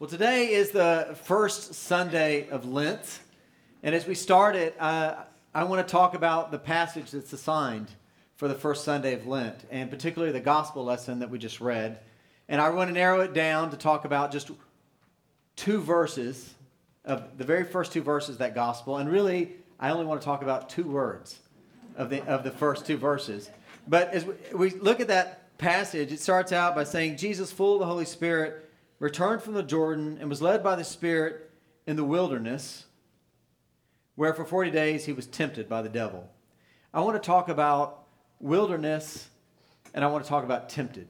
Well, today is the first Sunday of Lent. And as we start it, uh, I want to talk about the passage that's assigned for the first Sunday of Lent, and particularly the gospel lesson that we just read. And I want to narrow it down to talk about just two verses of the very first two verses of that gospel. And really, I only want to talk about two words of the, of the first two verses. But as we, we look at that passage, it starts out by saying, Jesus, full of the Holy Spirit, returned from the Jordan and was led by the Spirit in the wilderness, where for 40 days he was tempted by the devil. I want to talk about wilderness and I want to talk about tempted.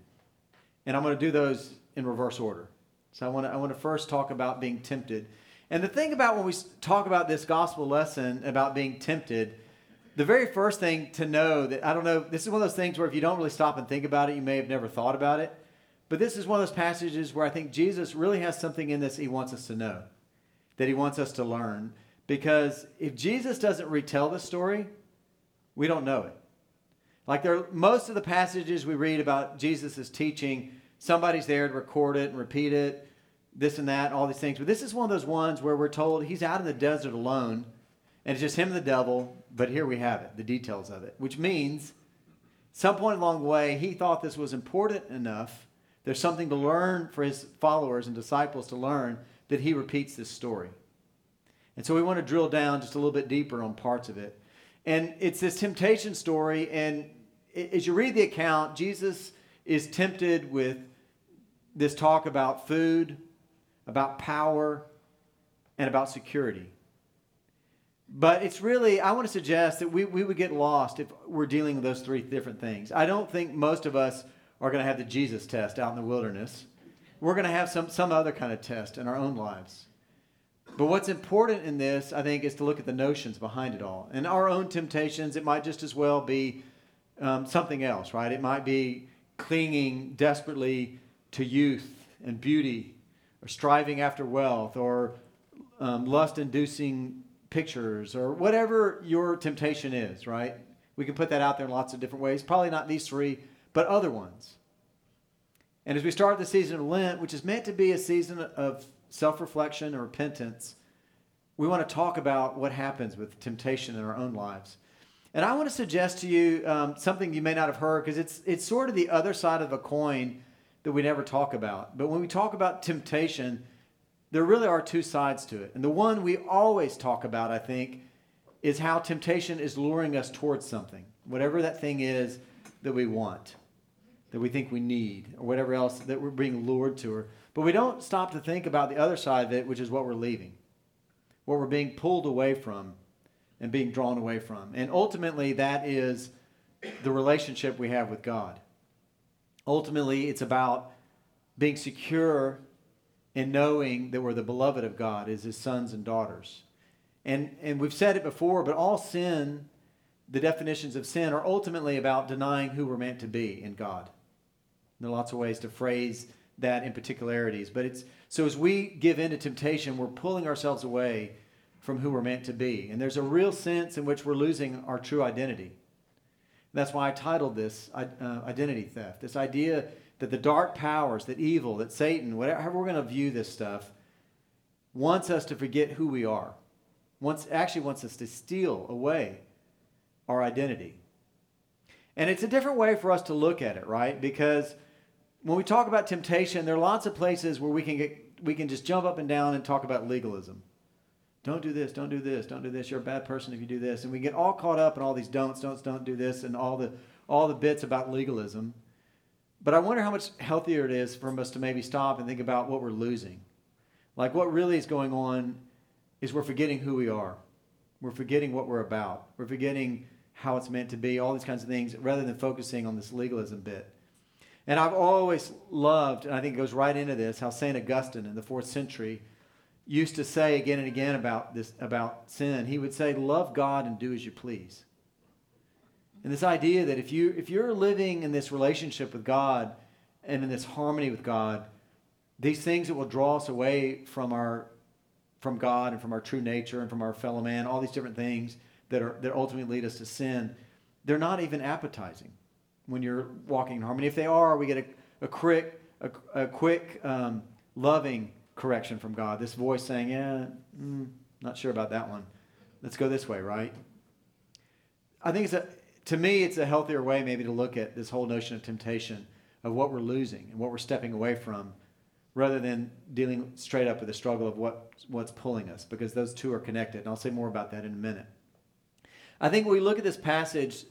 And I'm going to do those in reverse order. So I want to, I want to first talk about being tempted. And the thing about when we talk about this gospel lesson about being tempted, the very first thing to know that I don't know, this is one of those things where if you don't really stop and think about it, you may have never thought about it. But this is one of those passages where I think Jesus really has something in this he wants us to know, that he wants us to learn. Because if Jesus doesn't retell the story, we don't know it. Like there, most of the passages we read about Jesus' teaching, somebody's there to record it and repeat it, this and that, all these things. But this is one of those ones where we're told he's out in the desert alone, and it's just him and the devil. But here we have it, the details of it, which means some point along the way he thought this was important enough there's something to learn for his followers and disciples to learn that he repeats this story. And so we want to drill down just a little bit deeper on parts of it. And it's this temptation story. And as you read the account, Jesus is tempted with this talk about food, about power, and about security. But it's really, I want to suggest that we, we would get lost if we're dealing with those three different things. I don't think most of us are going to have the Jesus test out in the wilderness. We're going to have some, some other kind of test in our own lives. But what's important in this, I think, is to look at the notions behind it all. And our own temptations, it might just as well be um, something else, right? It might be clinging desperately to youth and beauty, or striving after wealth, or um, lust inducing pictures, or whatever your temptation is, right? We can put that out there in lots of different ways. Probably not these three, but other ones. And as we start the season of Lent, which is meant to be a season of self reflection and repentance, we want to talk about what happens with temptation in our own lives. And I want to suggest to you um, something you may not have heard because it's, it's sort of the other side of a coin that we never talk about. But when we talk about temptation, there really are two sides to it. And the one we always talk about, I think, is how temptation is luring us towards something, whatever that thing is that we want that we think we need, or whatever else that we're being lured to. or But we don't stop to think about the other side of it, which is what we're leaving, what we're being pulled away from and being drawn away from. And ultimately, that is the relationship we have with God. Ultimately, it's about being secure in knowing that we're the beloved of God as his sons and daughters. And, and we've said it before, but all sin, the definitions of sin, are ultimately about denying who we're meant to be in God. There are lots of ways to phrase that in particularities. But it's so as we give in to temptation, we're pulling ourselves away from who we're meant to be. And there's a real sense in which we're losing our true identity. That's why I titled this uh, Identity Theft. This idea that the dark powers, that evil, that Satan, whatever we're going to view this stuff, wants us to forget who we are. Wants, actually wants us to steal away our identity. And it's a different way for us to look at it, right? Because when we talk about temptation, there are lots of places where we can get we can just jump up and down and talk about legalism. Don't do this, don't do this, don't do this. You're a bad person if you do this. And we get all caught up in all these don'ts, don'ts, don't do this, and all the all the bits about legalism. But I wonder how much healthier it is for us to maybe stop and think about what we're losing. Like what really is going on is we're forgetting who we are. We're forgetting what we're about. We're forgetting how it's meant to be, all these kinds of things, rather than focusing on this legalism bit. And I've always loved, and I think it goes right into this, how St. Augustine in the fourth century used to say again and again about this about sin. He would say, Love God and do as you please. And this idea that if you if you're living in this relationship with God and in this harmony with God, these things that will draw us away from our from God and from our true nature and from our fellow man, all these different things that are that ultimately lead us to sin, they're not even appetizing when you're walking in harmony. If they are, we get a, a quick, a, a quick, um, loving correction from God. This voice saying, yeah, mm, not sure about that one. Let's go this way, right? I think it's a, to me, it's a healthier way maybe to look at this whole notion of temptation, of what we're losing and what we're stepping away from, rather than dealing straight up with the struggle of what, what's pulling us, because those two are connected. And I'll say more about that in a minute. I think when we look at this passage,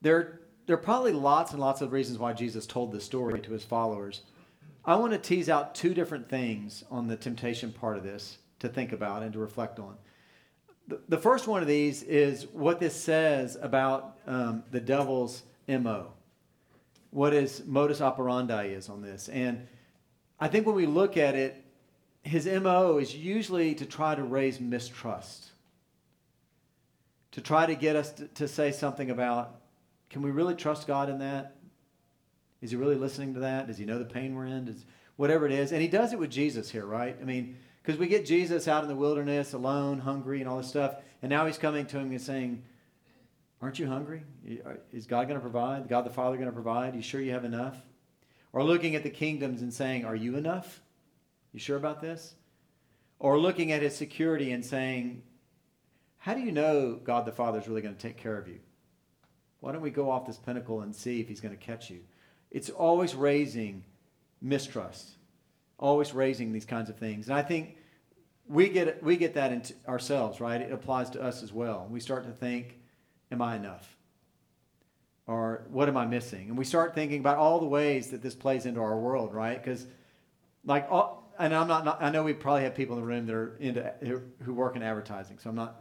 there, there are probably lots and lots of reasons why Jesus told this story to his followers. I want to tease out two different things on the temptation part of this to think about and to reflect on. The, first one of these is what this says about um, the devil's MO, what his modus operandi is on this. And I think when we look at it, his MO is usually to try to raise mistrust, to try to get us to, to say something about can we really trust God in that? Is he really listening to that? Does he know the pain we're in? Does, whatever it is. And he does it with Jesus here, right? I mean, because we get Jesus out in the wilderness, alone, hungry, and all this stuff. And now he's coming to him and saying, Aren't you hungry? Is God going to provide? God the Father going to provide? You sure you have enough? Or looking at the kingdoms and saying, Are you enough? You sure about this? Or looking at his security and saying, How do you know God the Father is really going to take care of you? Why don't we go off this pinnacle and see if he's going to catch you? It's always raising mistrust, always raising these kinds of things. And I think we get, we get that into ourselves, right? It applies to us as well. We start to think, Am I enough? Or what am I missing? And we start thinking about all the ways that this plays into our world, right? Because, like, all, and I'm not, not, I know we probably have people in the room that are into who, work in advertising. So I'm not.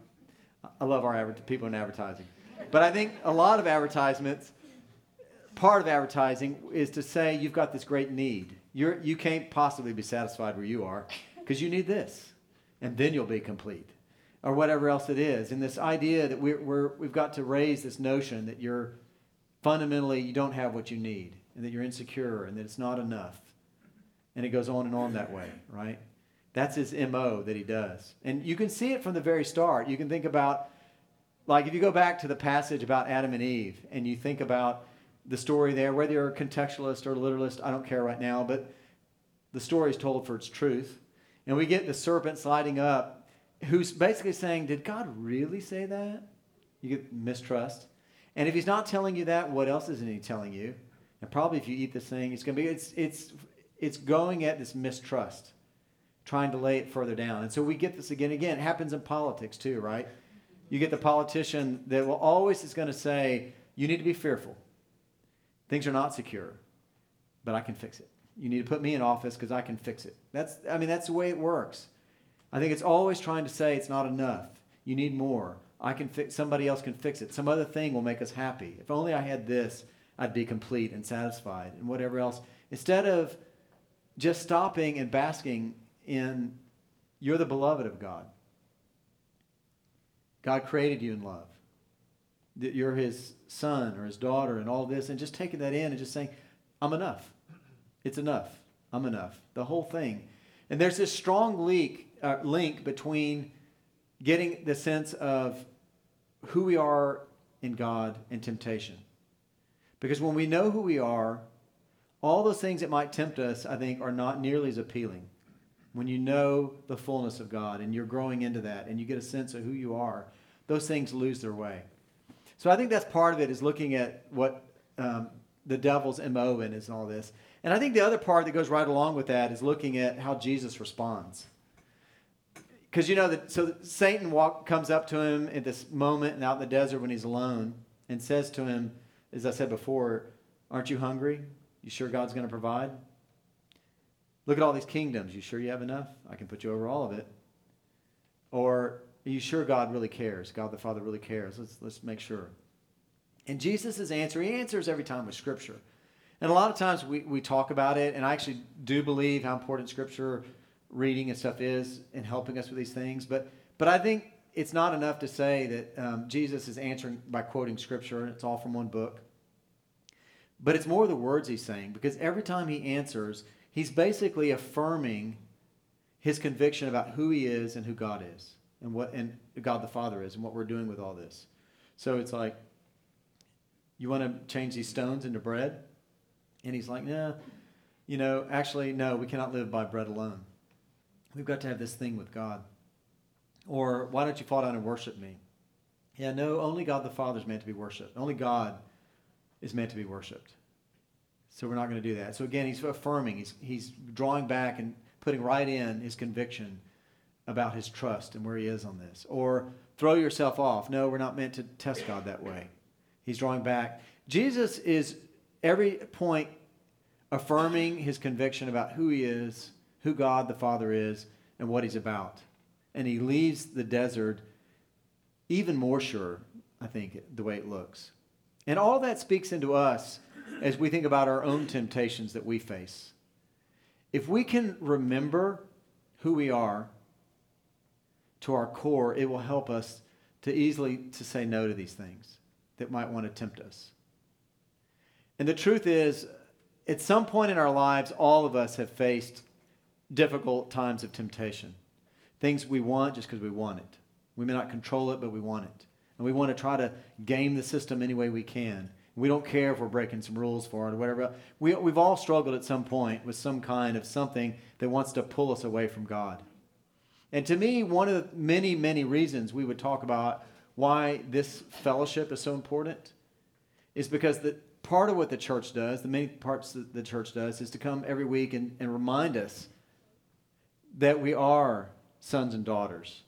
I love our people in advertising. But I think a lot of advertisements, part of advertising is to say you've got this great need. You're, you can't possibly be satisfied where you are because you need this, and then you'll be complete, or whatever else it is. And this idea that we're, we're, we've got to raise this notion that you're fundamentally, you don't have what you need, and that you're insecure, and that it's not enough. And it goes on and on that way, right? That's his MO that he does. And you can see it from the very start. You can think about like if you go back to the passage about Adam and Eve and you think about the story there, whether you're a contextualist or literalist, I don't care right now, but the story is told for its truth. And we get the serpent sliding up, who's basically saying, Did God really say that? You get mistrust. And if he's not telling you that, what else isn't he telling you? And probably if you eat this thing, it's going to be, it's, it's, it's going at this mistrust, trying to lay it further down. And so we get this again. Again, it happens in politics too, right? You get the politician that will always is going to say, you need to be fearful. Things are not secure, but I can fix it. You need to put me in office because I can fix it. That's, I mean, that's the way it works. I think it's always trying to say it's not enough. You need more. I can fix. Somebody else can fix it. Some other thing will make us happy. If only I had this, I'd be complete and satisfied, and whatever else. Instead of just stopping and basking in, you're the beloved of God. God created you in love. That you're his son or his daughter and all this, and just taking that in and just saying, I'm enough. It's enough. I'm enough. The whole thing. And there's this strong link, uh, link between getting the sense of who we are in God and temptation. Because when we know who we are, all those things that might tempt us, I think, are not nearly as appealing when you know the fullness of God and you're growing into that and you get a sense of who you are, those things lose their way. So I think that's part of it is looking at what um, the devil's MO in is all this. And I think the other part that goes right along with that is looking at how Jesus responds. Because you know that so Satan walk, comes up to him at this moment and out in the desert when he's alone and says to him, as I said before, aren't you hungry? You sure God's going to provide? Look at all these kingdoms. You sure you have enough? I can put you over all of it. Or are you sure God really cares? God the Father really cares. Let's, let's make sure. And Jesus' answer, he answers every time with Scripture. And a lot of times we, we talk about it, and I actually do believe how important Scripture reading and stuff is in helping us with these things. But, but I think it's not enough to say that um, Jesus is answering by quoting Scripture, and it's all from one book. But it's more the words he's saying, because every time he answers, he's basically affirming his conviction about who he is and who God is and what and God the Father is and what we're doing with all this. So it's like, you want to change these stones into bread? And he's like, nah, you know, actually, no, we cannot live by bread alone. We've got to have this thing with God. Or why don't you fall down and worship me? Yeah, no, only God the Father is meant to be worshiped. Only God is meant to be worshiped. So we're not going to do that. So again, he's affirming, he's, he's drawing back and putting right in his conviction about his trust and where he is on this. Or throw yourself off. No, we're not meant to test God that way. He's drawing back. Jesus is every point affirming his conviction about who he is, who God the Father is, and what he's about. And he leaves the desert even more sure, I think, the way it looks. And all that speaks into us as we think about our own temptations that we face. If we can remember who we are to our core, it will help us to easily to say no to these things that might want to tempt us. And the truth is, at some point in our lives, all of us have faced difficult times of temptation. Things we want just because we want it. We may not control it, but we want it. And we want to try to game the system any way we can. We don't care if we're breaking some rules for it or whatever. We, we've all struggled at some point with some kind of something that wants to pull us away from God. And to me, one of the many, many reasons we would talk about why this fellowship is so important is because the, part of what the church does, the many parts that the church does, is to come every week and, and remind us that we are sons and daughters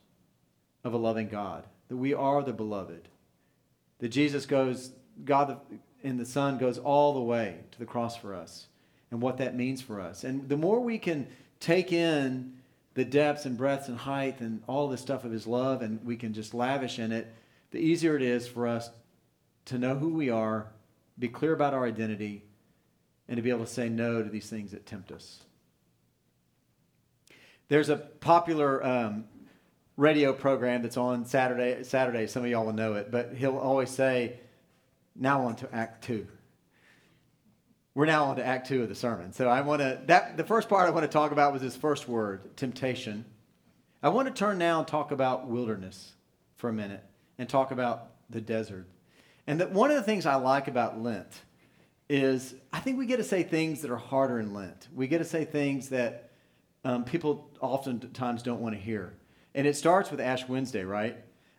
of a loving God, that we are the beloved, that Jesus goes, God and the Son goes all the way to the cross for us and what that means for us. And the more we can take in the depths and breadths and height and all the stuff of His love and we can just lavish in it, the easier it is for us to know who we are, be clear about our identity, and to be able to say no to these things that tempt us. There's a popular um, radio program that's on Saturday. Saturday, some of y'all will know it, but he'll always say, "Now on to Act Two. We're now on to Act Two of the sermon. So I want to that the first part I want to talk about was this first word, temptation. I want to turn now and talk about wilderness for a minute and talk about the desert. And that one of the things I like about Lent is I think we get to say things that are harder in Lent. We get to say things that um, people oftentimes don't want to hear. And it starts with Ash Wednesday, right?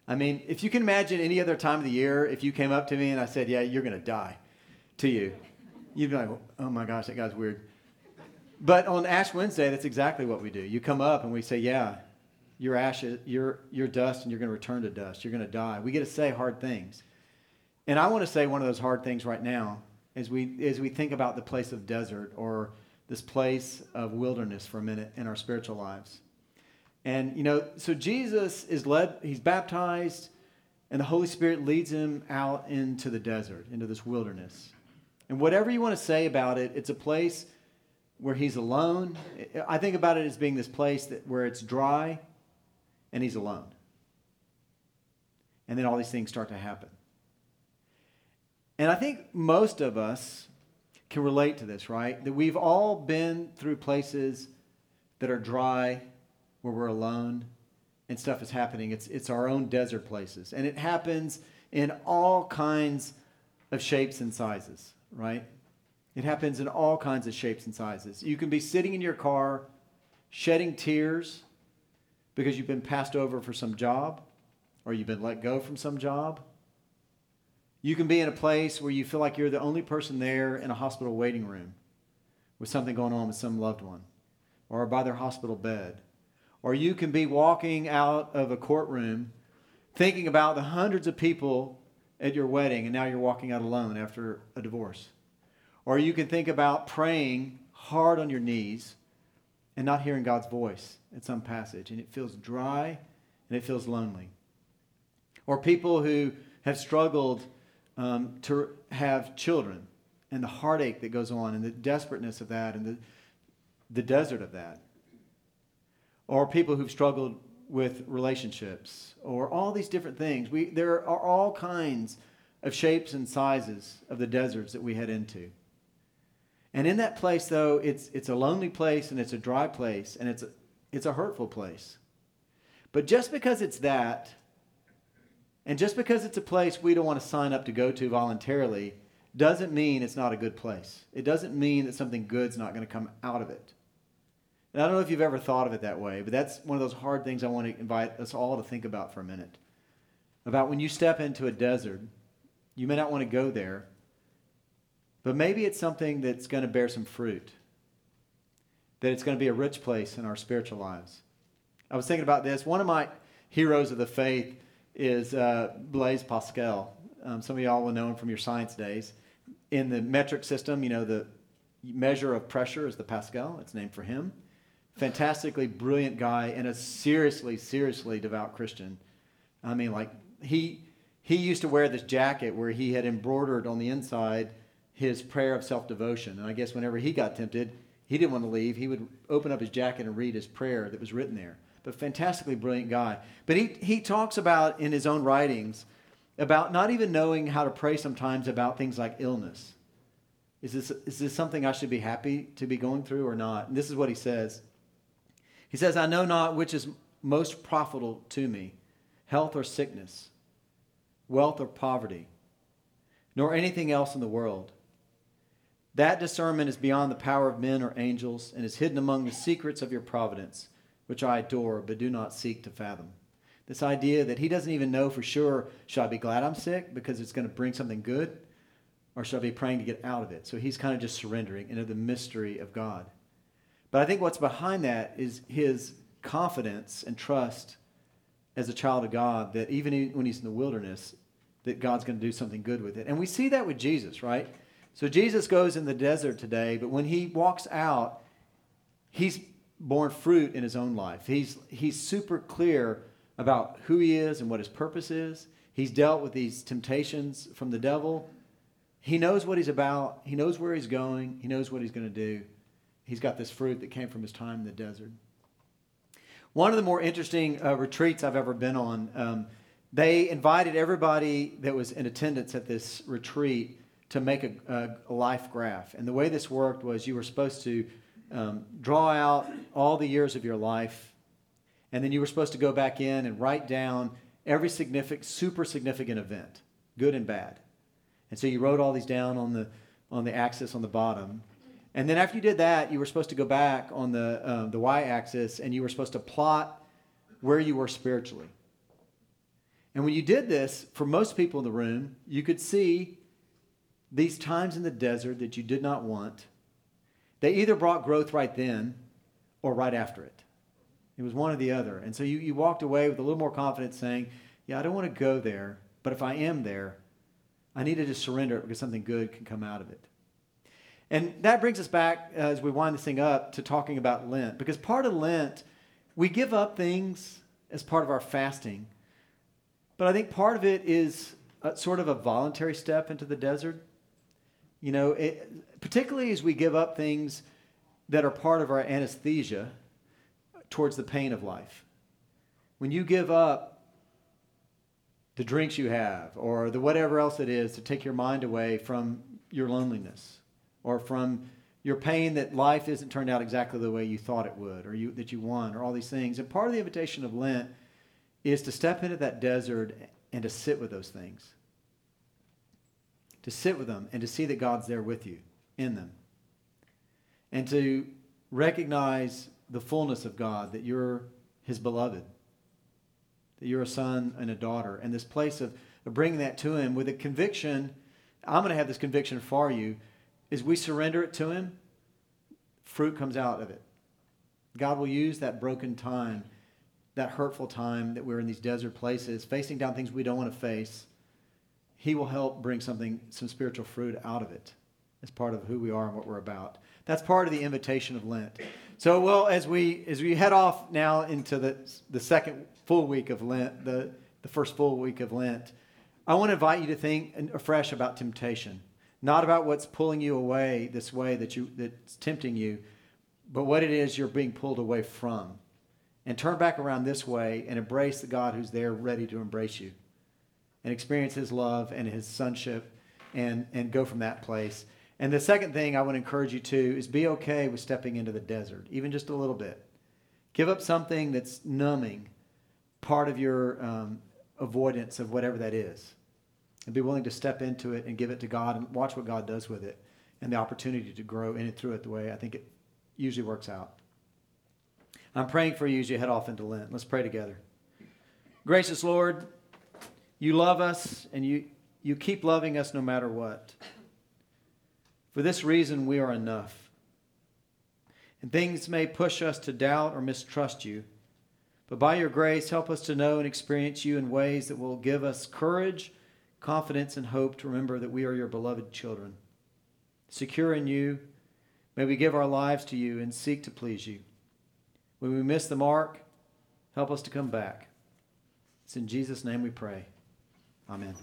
I mean, if you can imagine any other time of the year, if you came up to me and I said, Yeah, you're going to die to you, you'd be like, Oh my gosh, that guy's weird. But on Ash Wednesday, that's exactly what we do. You come up and we say, Yeah, you're ashes, you're, you're dust, and you're going to return to dust. You're going to die. We get to say hard things. And I want to say one of those hard things right now as we, as we think about the place of desert or this place of wilderness for a minute in our spiritual lives. And, you know, so Jesus is led, he's baptized, and the Holy Spirit leads him out into the desert, into this wilderness. And whatever you want to say about it, it's a place where he's alone. I think about it as being this place that, where it's dry and he's alone. And then all these things start to happen. And I think most of us can relate to this, right? That we've all been through places that are dry, where we're alone, and stuff is happening. It's, it's our own desert places. And it happens in all kinds of shapes and sizes, right? It happens in all kinds of shapes and sizes. You can be sitting in your car, shedding tears because you've been passed over for some job or you've been let go from some job. You can be in a place where you feel like you're the only person there in a hospital waiting room with something going on with some loved one or by their hospital bed. Or you can be walking out of a courtroom thinking about the hundreds of people at your wedding and now you're walking out alone after a divorce. Or you can think about praying hard on your knees and not hearing God's voice at some passage, and it feels dry and it feels lonely. Or people who have struggled um, to have children and the heartache that goes on and the desperateness of that and the, the desert of that. Or people who've struggled with relationships or all these different things. We, there are all kinds of shapes and sizes of the deserts that we head into. And in that place, though, it's, it's a lonely place and it's a dry place and it's a, it's a hurtful place. But just because it's that, and just because it's a place we don't want to sign up to go to voluntarily, doesn't mean it's not a good place. It doesn't mean that something good's not going to come out of it. And I don't know if you've ever thought of it that way, but that's one of those hard things I want to invite us all to think about for a minute. About when you step into a desert, you may not want to go there, but maybe it's something that's going to bear some fruit, that it's going to be a rich place in our spiritual lives. I was thinking about this. One of my heroes of the faith is uh, Blaise Pascal. Um, some of y'all will know him from your science days. In the metric system, you know, the measure of pressure is the Pascal. It's named for him fantastically brilliant guy and a seriously, seriously devout Christian. I mean, like he he used to wear this jacket where he had embroidered on the inside his prayer of self devotion. And I guess whenever he got tempted, he didn't want to leave. He would open up his jacket and read his prayer that was written there. But fantastically brilliant guy. But he, he talks about in his own writings about not even knowing how to pray sometimes about things like illness. Is this, is this something I should be happy to be going through or not? And this is what he says he says, I know not which is most profitable to me, health or sickness, wealth or poverty, nor anything else in the world. That discernment is beyond the power of men or angels and is hidden among the secrets of your providence, which I adore but do not seek to fathom. This idea that he doesn't even know for sure should I be glad I'm sick because it's going to bring something good, or should I be praying to get out of it? So he's kind of just surrendering into the mystery of God. But I think what's behind that is his confidence and trust as a child of God that even when he's in the wilderness, that God's going to do something good with it. And we see that with Jesus, right? So Jesus goes in the desert today, but when he walks out, he's borne fruit in his own life. He's, he's super clear about who he is and what his purpose is. He's dealt with these temptations from the devil. He knows what he's about. He knows where he's going. He knows what he's going to do he's got this fruit that came from his time in the desert. One of the more interesting uh, retreats I've ever been on, um, they invited everybody that was in attendance at this retreat to make a, a, life graph. And the way this worked was you were supposed to um, draw out all the years of your life, and then you were supposed to go back in and write down every significant, super significant event, good and bad. And so you wrote all these down on the on the axis on the bottom, and then after you did that, you were supposed to go back on the, uh, the y axis and you were supposed to plot where you were spiritually. And when you did this, for most people in the room, you could see these times in the desert that you did not want. They either brought growth right then or right after it. It was one or the other. And so you, you walked away with a little more confidence saying, Yeah, I don't want to go there, but if I am there, I need to just surrender it because something good can come out of it. And that brings us back uh, as we wind this thing up to talking about Lent. Because part of Lent, we give up things as part of our fasting. But I think part of it is a, sort of a voluntary step into the desert. You know, it, particularly as we give up things that are part of our anesthesia towards the pain of life. When you give up the drinks you have or the whatever else it is to take your mind away from your loneliness or from your pain that life isn't turned out exactly the way you thought it would or you, that you want or all these things. And part of the invitation of Lent is to step into that desert and to sit with those things. To sit with them and to see that God's there with you in them. And to recognize the fullness of God, that you're his beloved, that you're a son and a daughter. And this place of, of bringing that to him with a conviction I'm going to have this conviction for you is we surrender it to Him, fruit comes out of it. God will use that broken time, that hurtful time that we're in these desert places, facing down things we don't want to face. He will help bring something, some spiritual fruit out of it as part of who we are and what we're about. That's part of the invitation of Lent. So, well, as we as we head off now into the the second full week of Lent, the the first full week of Lent, I want to invite you to think afresh about temptation not about what's pulling you away this way that you that's tempting you, but what it is you're being pulled away from. And turn back around this way and embrace the God who's there ready to embrace you. And experience his love and his sonship and, and go from that place. And the second thing I to encourage you to is be okay with stepping into the desert, even just a little bit. Give up something that's numbing, part of your um, avoidance of whatever that is and be willing to step into it and give it to God and watch what God does with it and the opportunity to grow in it through it the way I think it usually works out. I'm praying for you as you head off into Lent. Let's pray together. Gracious Lord, you love us and you, you keep loving us no matter what. For this reason, we are enough. And things may push us to doubt or mistrust you. But by your grace, help us to know and experience you in ways that will give us courage, confidence, and hope to remember that we are your beloved children. Secure in you, may we give our lives to you and seek to please you. When we miss the mark, help us to come back. It's in Jesus' name we pray. Amen.